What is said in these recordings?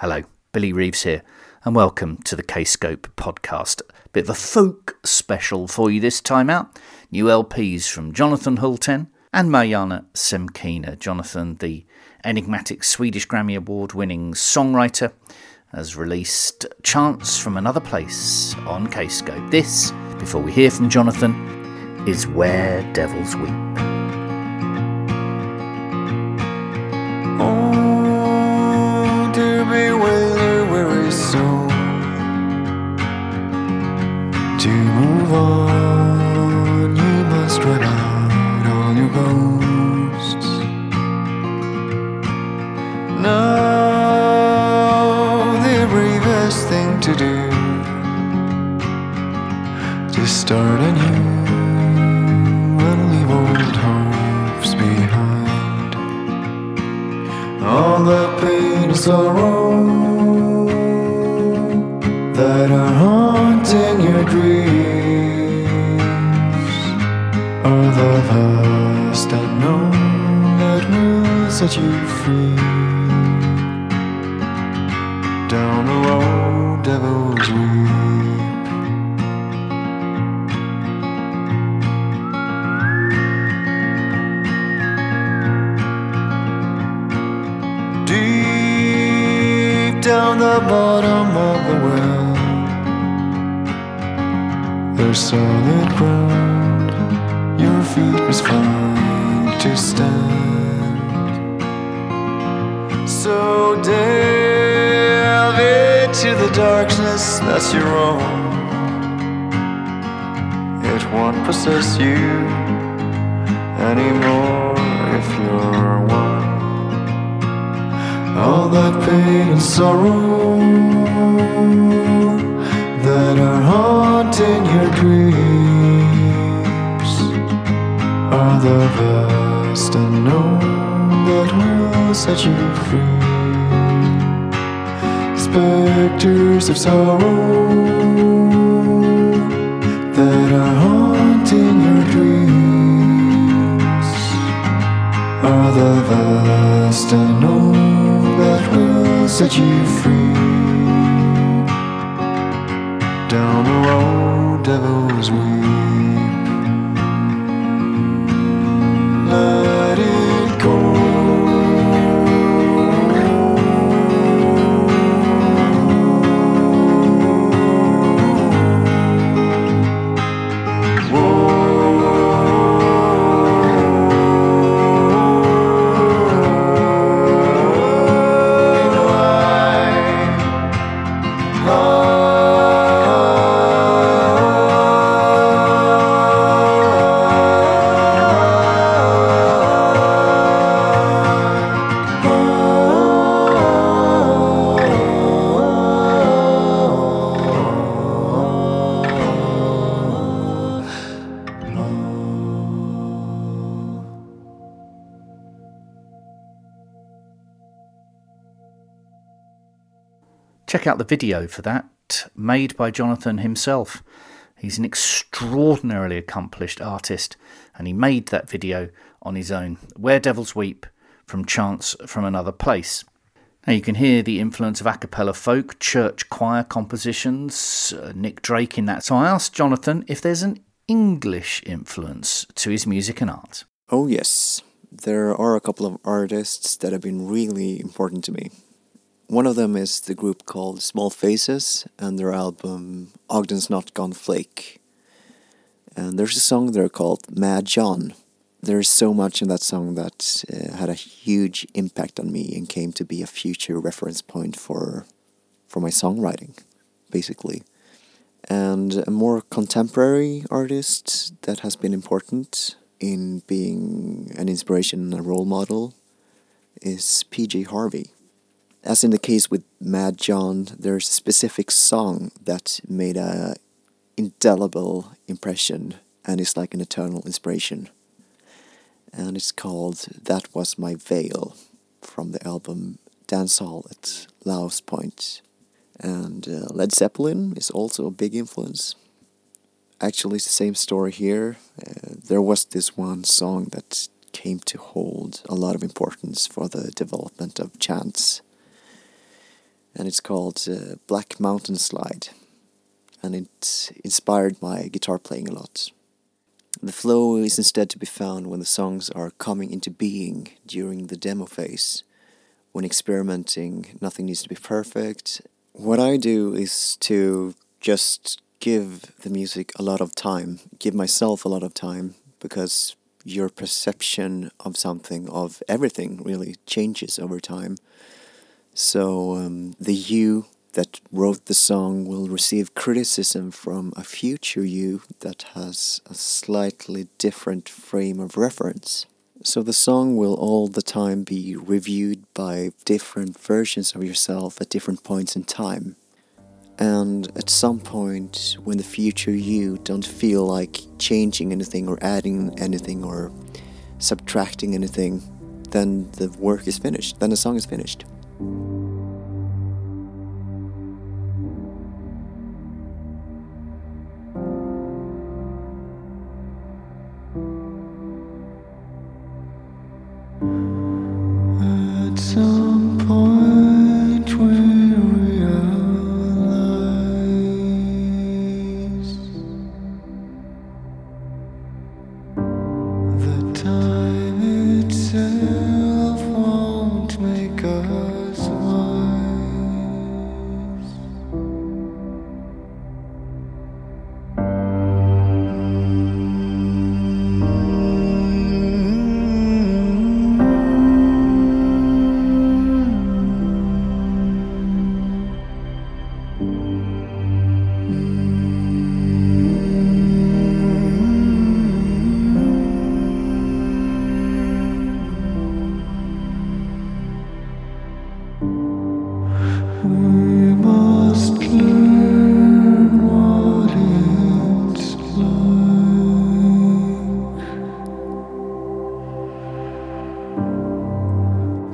Hello, Billy Reeves here, and welcome to the Kscope podcast. Bit of a folk special for you this time out. New LPs from Jonathan Hultén and Mariana Semkina. Jonathan, the enigmatic Swedish Grammy Award winning songwriter, has released Chants from Another Place on Kscope. This, before we hear from Jonathan, is Where Devils Weep. Start anew and leave old hopes behind all the pain and sorrow that are haunting your dreams are the vast unknown that will set you free. The bottom of the well, there's solid ground. Your feet must find to stand. So delve into the darkness that's your own. It won't possess you anymore if you're that pain and sorrow that are haunting your dreams are the vast unknown that will set you free. Specters of sorrow that are haunting your dreams are the vast set you free. Down the road, devils weep. Out the video for that, made by Jonathan himself. He's an extraordinarily accomplished artist, and he made that video on his own. Where Devils Weep from Chants from Another Place. Now you can hear the influence of a cappella folk, church choir compositions, uh, Nick Drake in that. So I asked Jonathan if there's an English influence to his music and art. Oh, yes. There are a couple of artists that have been really important to me. One of them is the group called Small Faces and their album Ogdens' Nut Gone Flake. And there's a song there called Mad John. There's so much in that song that uh, had a huge impact on me and came to be a future reference point for for my songwriting, basically. And a more contemporary artist that has been important in being an inspiration and a role model is PJ Harvey. As in the case with Mad John, there's a specific song that made a indelible impression and is like an eternal inspiration. And it's called That Was My Veil from the album Dancehall at Laos Point. And uh, Led Zeppelin is also a big influence. Actually, it's the same story here. Uh, there was this one song that came to hold a lot of importance for the development of chants. And it's called uh, Black Mountain Side, and it inspired my guitar playing a lot. The flow is instead to be found when the songs are coming into being during the demo phase. When experimenting, nothing needs to be perfect. What I do is to just give the music a lot of time, give myself a lot of time, because your perception of something, of everything, really changes over time. So um, the you that wrote the song will receive criticism from a future you that has a slightly different frame of reference. So the song will all the time be reviewed by different versions of yourself at different points in time. And at some point, when the future you don't feel like changing anything or adding anything or subtracting anything, then the work is finished, then the song is finished. At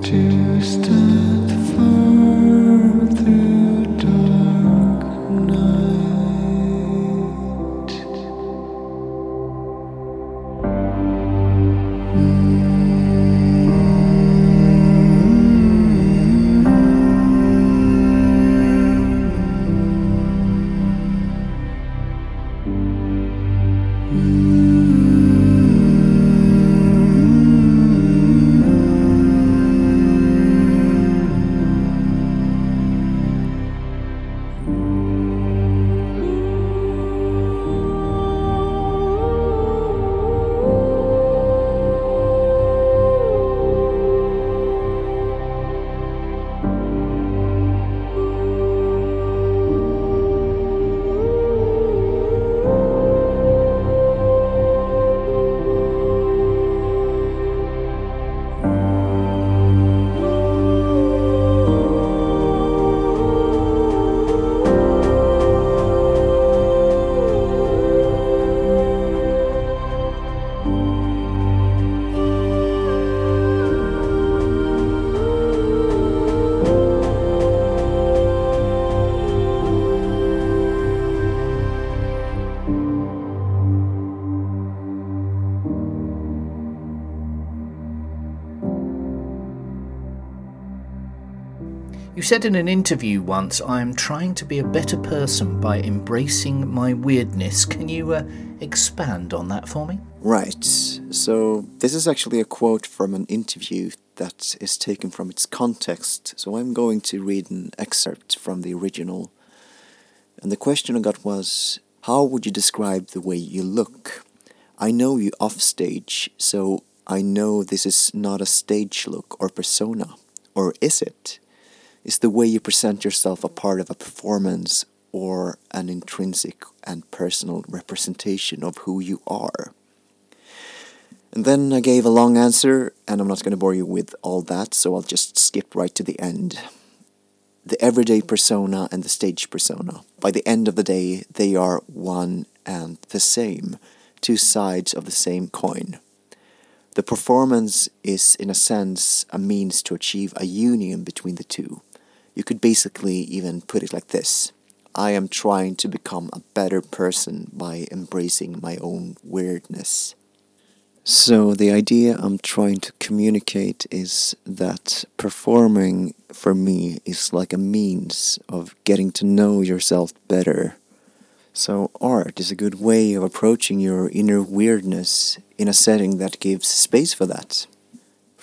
to stand said in an interview once, I am trying to be a better person by embracing my weirdness. Can you uh, expand on that for me? Right. So this is actually a quote from an interview that is taken from its context. So I'm going to read an excerpt from the original. And the question I got was How would you describe the way you look? I know you off stage, so I know this is not a stage look or persona. Or is it? Is the way you present yourself a part of a performance or an intrinsic and personal representation of who you are? And then I gave a long answer, and I'm not going to bore you with all that, so I'll just skip right to the end. The everyday persona and the stage persona. By the end of the day, they are one and the same, two sides of the same coin. The performance is, in a sense, a means to achieve a union between the two. You could basically even put it like this I am trying to become a better person by embracing my own weirdness. So, the idea I'm trying to communicate is that performing for me is like a means of getting to know yourself better. So, art is a good way of approaching your inner weirdness in a setting that gives space for that.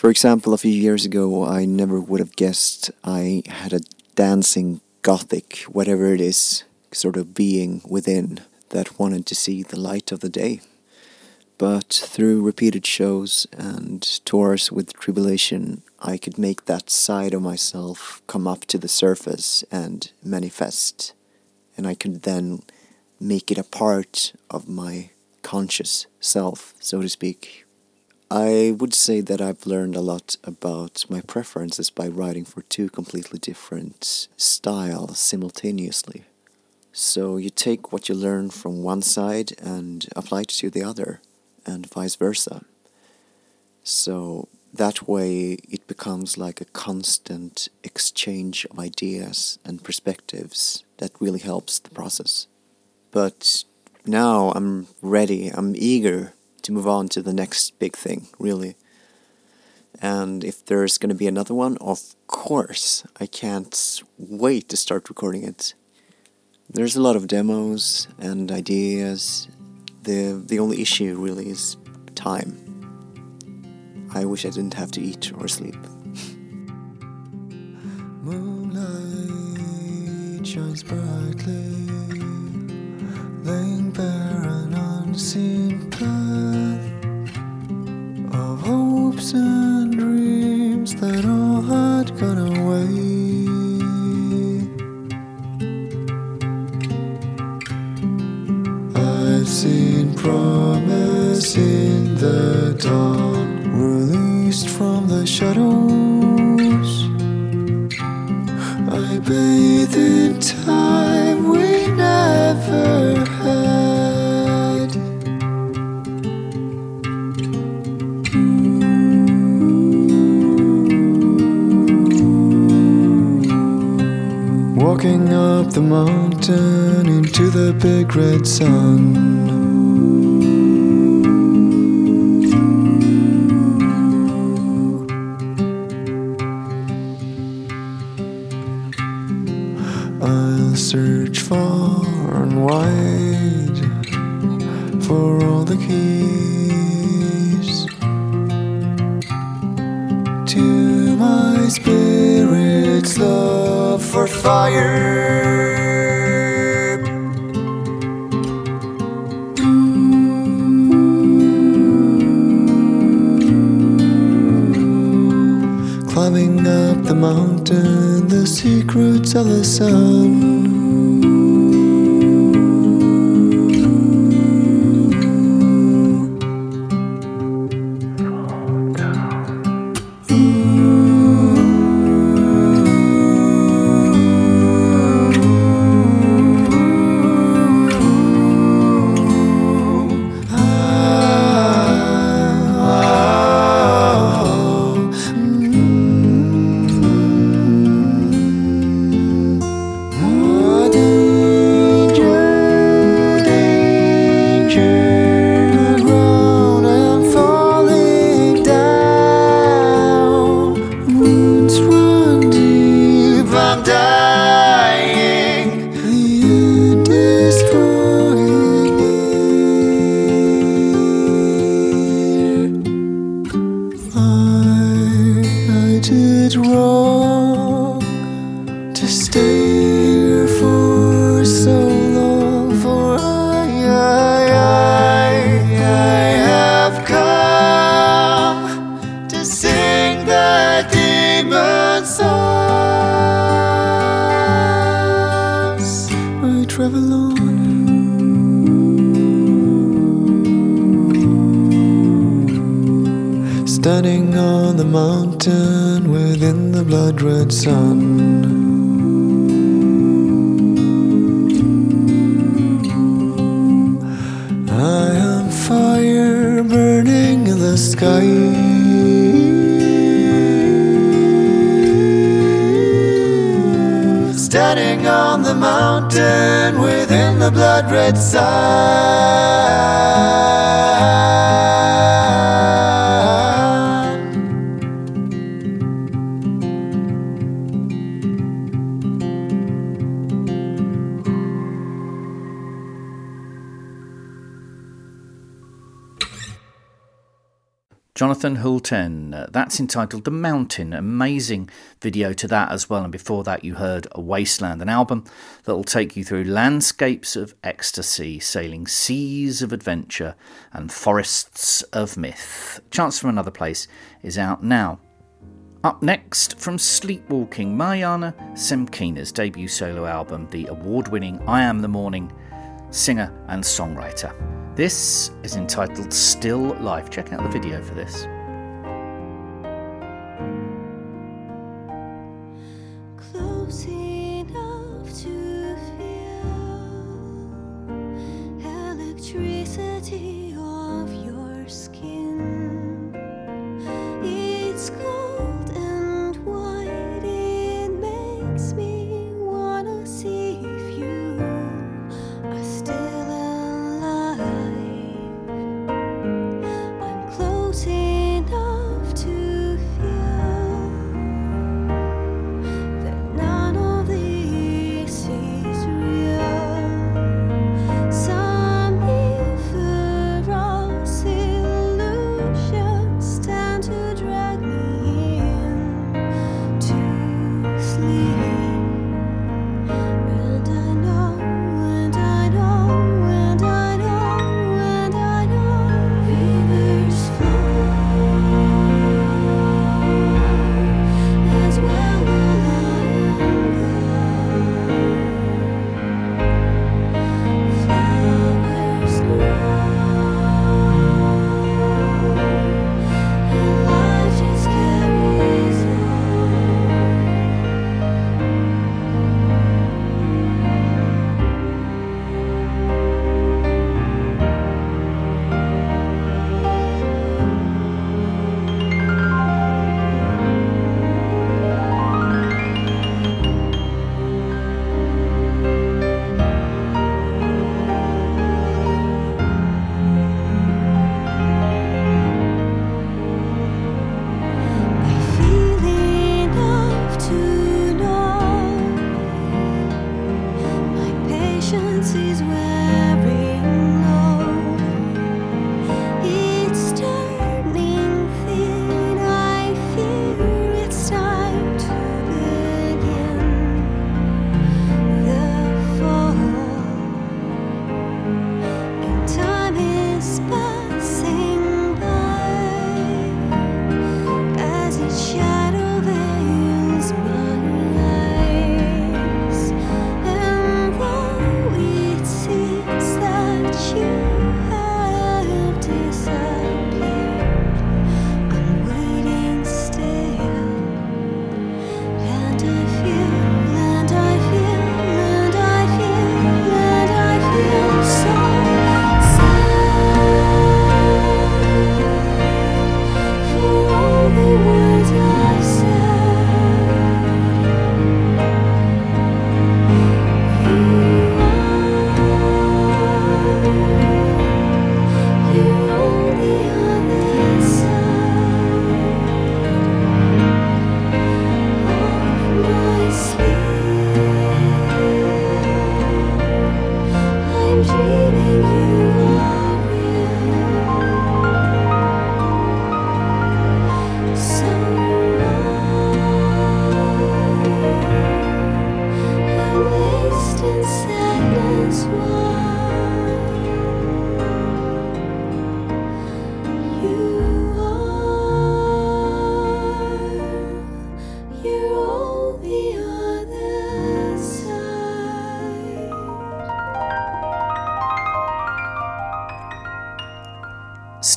For example, a few years ago, I never would have guessed I had a dancing gothic, whatever it is, sort of being within that wanted to see the light of the day. But through repeated shows and tours with Tribulation, I could make that side of myself come up to the surface and manifest. And I could then make it a part of my conscious self, so to speak. I would say that I've learned a lot about my preferences by writing for two completely different styles simultaneously. So you take what you learn from one side and apply it to the other and vice versa. So that way it becomes like a constant exchange of ideas and perspectives that really helps the process. But now I'm ready, I'm eager to move on to the next big thing, really. And if there's going to be another one, of course, I can't wait to start recording it. There's a lot of demos and ideas the the only issue really is time. I wish I didn't have to eat or sleep. Moonlight shines brightly, laying bare an unseen hopes and dreams that all had gone away. I've seen promise in the dawn, released from the shadows. I bathe in time we never Walking up the mountain into the big red sun. I'll search far and wide for all the keys sun. Standing on the mountain within the blood red sun. I am fire burning in the sky. Standing on the mountain within the blood red sun. Jonathan Hultén. That's entitled The Mountain. Amazing video to that as well. And before that, you heard A Wasteland, an album that will take you through landscapes of ecstasy, sailing seas of adventure, and forests of myth. Chants from Another Place is out now. Up next, from Sleepwalking, Mariana Semkina's debut solo album, the award winning I Am the Morning singer and songwriter. This is entitled Still Life. Check out the video for this.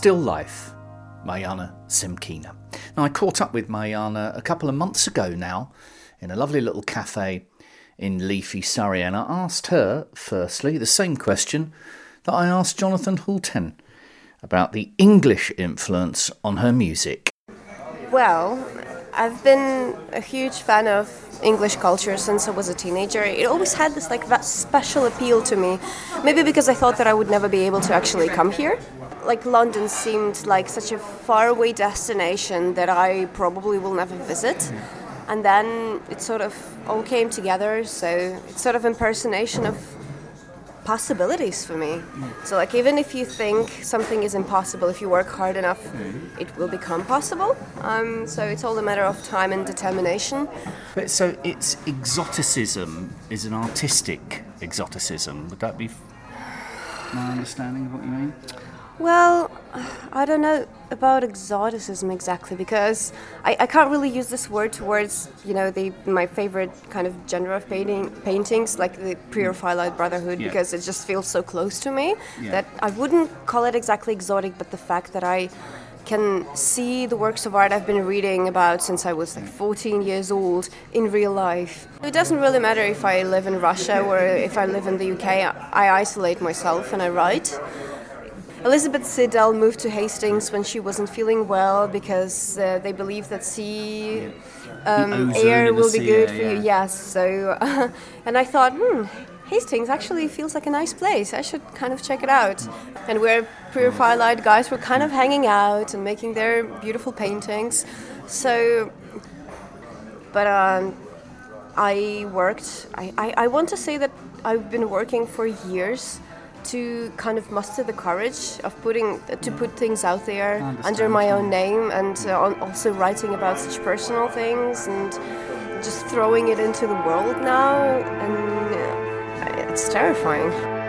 Still Life, Mariana Semkina. Now, I caught up with Mariana a couple of months ago now in a lovely little cafe in leafy Surrey, and I asked her, firstly, the same question that I asked Jonathan Hultén about the English influence on her music. Well, I've been a huge fan of English culture since I was a teenager. It always had this like special appeal to me. Maybe because I thought that I would never be able to actually come here. Like London seemed like such a faraway destination that I probably will never visit. Mm. And then it sort of all came together, so it's sort of impersonation of possibilities for me. Mm. So like even if you think something is impossible, if you work hard enough, mm. it will become possible. Um, so it's all a matter of time and determination. But so it's exoticism is an artistic exoticism. Would that be my understanding of what you mean? Well, I don't know about exoticism exactly because I, I can't really use this word towards you know the my favorite kind of genre of painting paintings like the pre-Raphaelite Brotherhood Yeah. because it just feels so close to me Yeah. that I wouldn't call it exactly exotic, but the fact that I can see the works of art I've been reading about since I was like 14 years old in real life. It doesn't really matter if I live in Russia or if I live in the UK. I isolate myself and I write. Elizabeth Siddal moved to Hastings when she wasn't feeling well because uh, they believe that sea um, air will be good air, for you. yeah. Yes. So, and I thought, hmm, Hastings actually feels like a nice place. I should kind of check it out. And where pre-Raphaelite guys were kind of hanging out and making their beautiful paintings. So, but um, I worked. I, I, I want to say that I've been working for years to kind of muster the courage of putting to put things out there under my own name and uh, also writing about such personal things and just throwing it into the world now and uh, it's terrifying.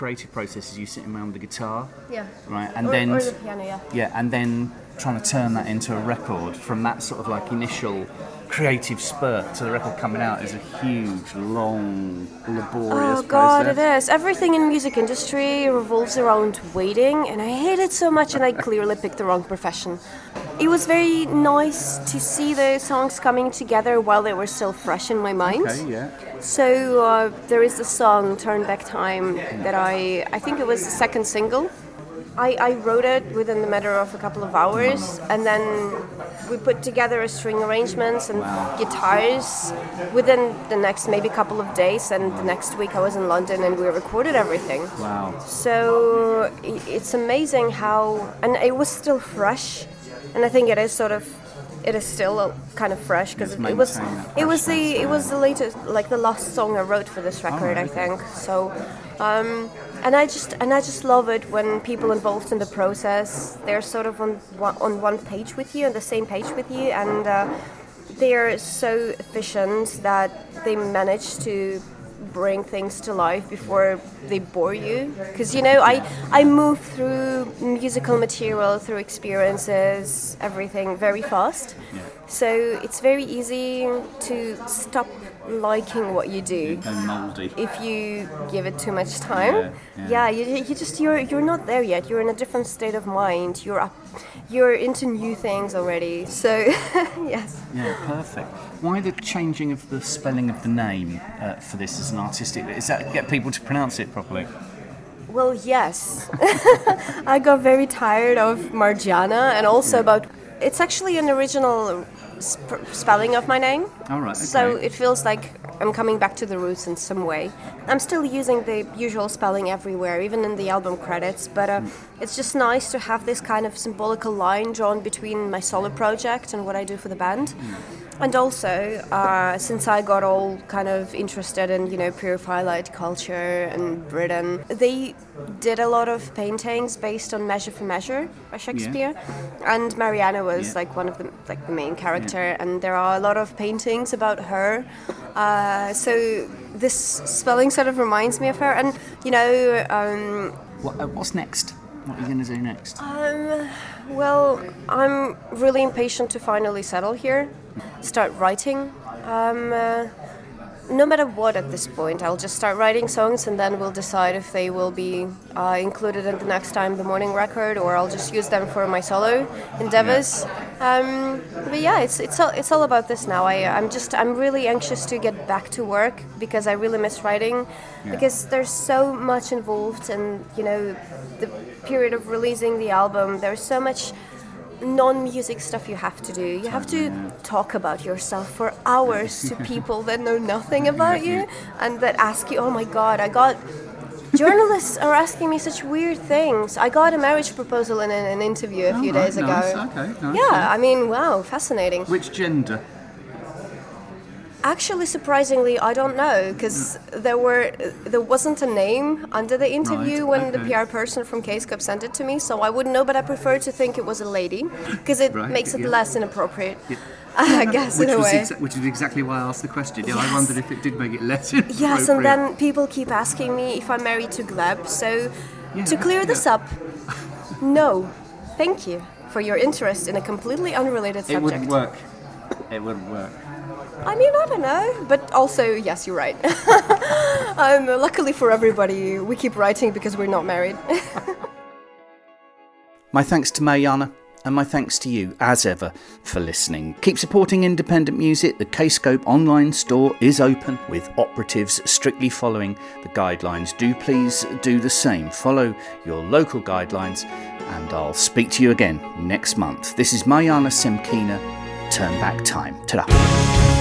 Creative process is you sitting around the guitar, Yeah. right? And or, then or the piano, yeah. yeah, and then trying to turn that into a record from that sort of like initial creative spurt to the record coming out is a huge, long, laborious Oh God, process. it is. Everything in music industry revolves around waiting, and I hate it so much. And I clearly picked the wrong profession. It was very nice to see the songs coming together while they were still fresh in my mind. Okay, yeah. So uh, there is the song "Turn Back Time" that I I think it was the second single. I, I wrote it within the matter of a couple of hours, and then we put together a string arrangements and guitars within the next maybe couple of days. And the next week I was in London and we recorded everything. Wow. So it's amazing how, and it was still fresh, and I think it is sort of, it is still kind of fresh because it was, it was the, it was the latest, like the last song I wrote for this record, I think. So, um, and I just, and I just love it when people involved in the process, they're sort of on one, on one page with you, on the same page with you, and uh, they're so efficient that they manage to bring things to life before they bore you? Because you know i i move through musical material through experiences everything very fast. So it's very easy to stop liking what you do Go mouldy. if you give it too much time Yeah, yeah, yeah. you, you just you're you're not there yet you're in a different state of mind you're up you're into new things already so yes Yeah, perfect. Why the changing of the spelling of the name uh, for this as an artistic? Is that get people to pronounce it properly? Well, yes. I got very tired of Marjana and also about. It's actually an original sp- spelling of my name. All right. Okay. So it feels like I'm coming back to the roots in some way. I'm still using the usual spelling everywhere, even in the album credits, but uh, it's just nice to have this kind of symbolical line drawn between my solo project and what I do for the band. And also, uh, since I got all kind of interested in, you know, pre-Raphaelite culture and Britain, they did a lot of paintings based on Measure for Measure by Shakespeare, and Mariana was Yeah. like one of the like the main character, and there are a lot of paintings about her. Uh, so this spelling sort of reminds me of her, and you know, um, What, uh, what's next? What are you going to do next? um, well, I'm really impatient to finally settle here, start writing. Um, uh, no matter what at this point, I'll just start writing songs and then we'll decide if they will be uh, included in the next I Am the Morning record or I'll just use them for my solo endeavors. Um, but yeah, it's it's all, it's all about this now. I I'm just I'm really anxious to get back to work because I really miss writing because there's so much involved in you know the period of releasing the album. There's so much non-music stuff you have to do. You have to talk about yourself for hours to people that know nothing about you and that ask you, "Oh my god, I got journalists are asking me such weird things. I got a marriage proposal in an, an interview a oh, few right, days ago. nice, okay, nice, yeah, yeah. I mean, wow, fascinating. Which gender? Actually, surprisingly, I don't know because hmm. there were there wasn't a name under the interview Right, when the. PR person from Kscope sent it to me, so I wouldn't know. But I prefer to think it was a lady because it Right, makes it yeah. less inappropriate. I guess Which in a way. exa- which is exactly why I asked the question. Yeah, I wondered if it did make it less inappropriate. Yes, and then people keep asking me if I'm married to Gleb. So, to clear this yeah. up, no, thank you for your interest in a completely unrelated subject. it wouldn't work. It wouldn't work. I mean, I don't know, but also, yes, you're right. um, luckily for everybody, we keep writing because we're not married. My thanks to Mariana, and my thanks to you, as ever, for listening. Keep supporting independent music. The Kscope online store is open with operatives strictly following the guidelines. Do please do the same. Follow your local guidelines, and I'll speak to you again next month. This is Mariana Semkina. Turn back time. Ta-da.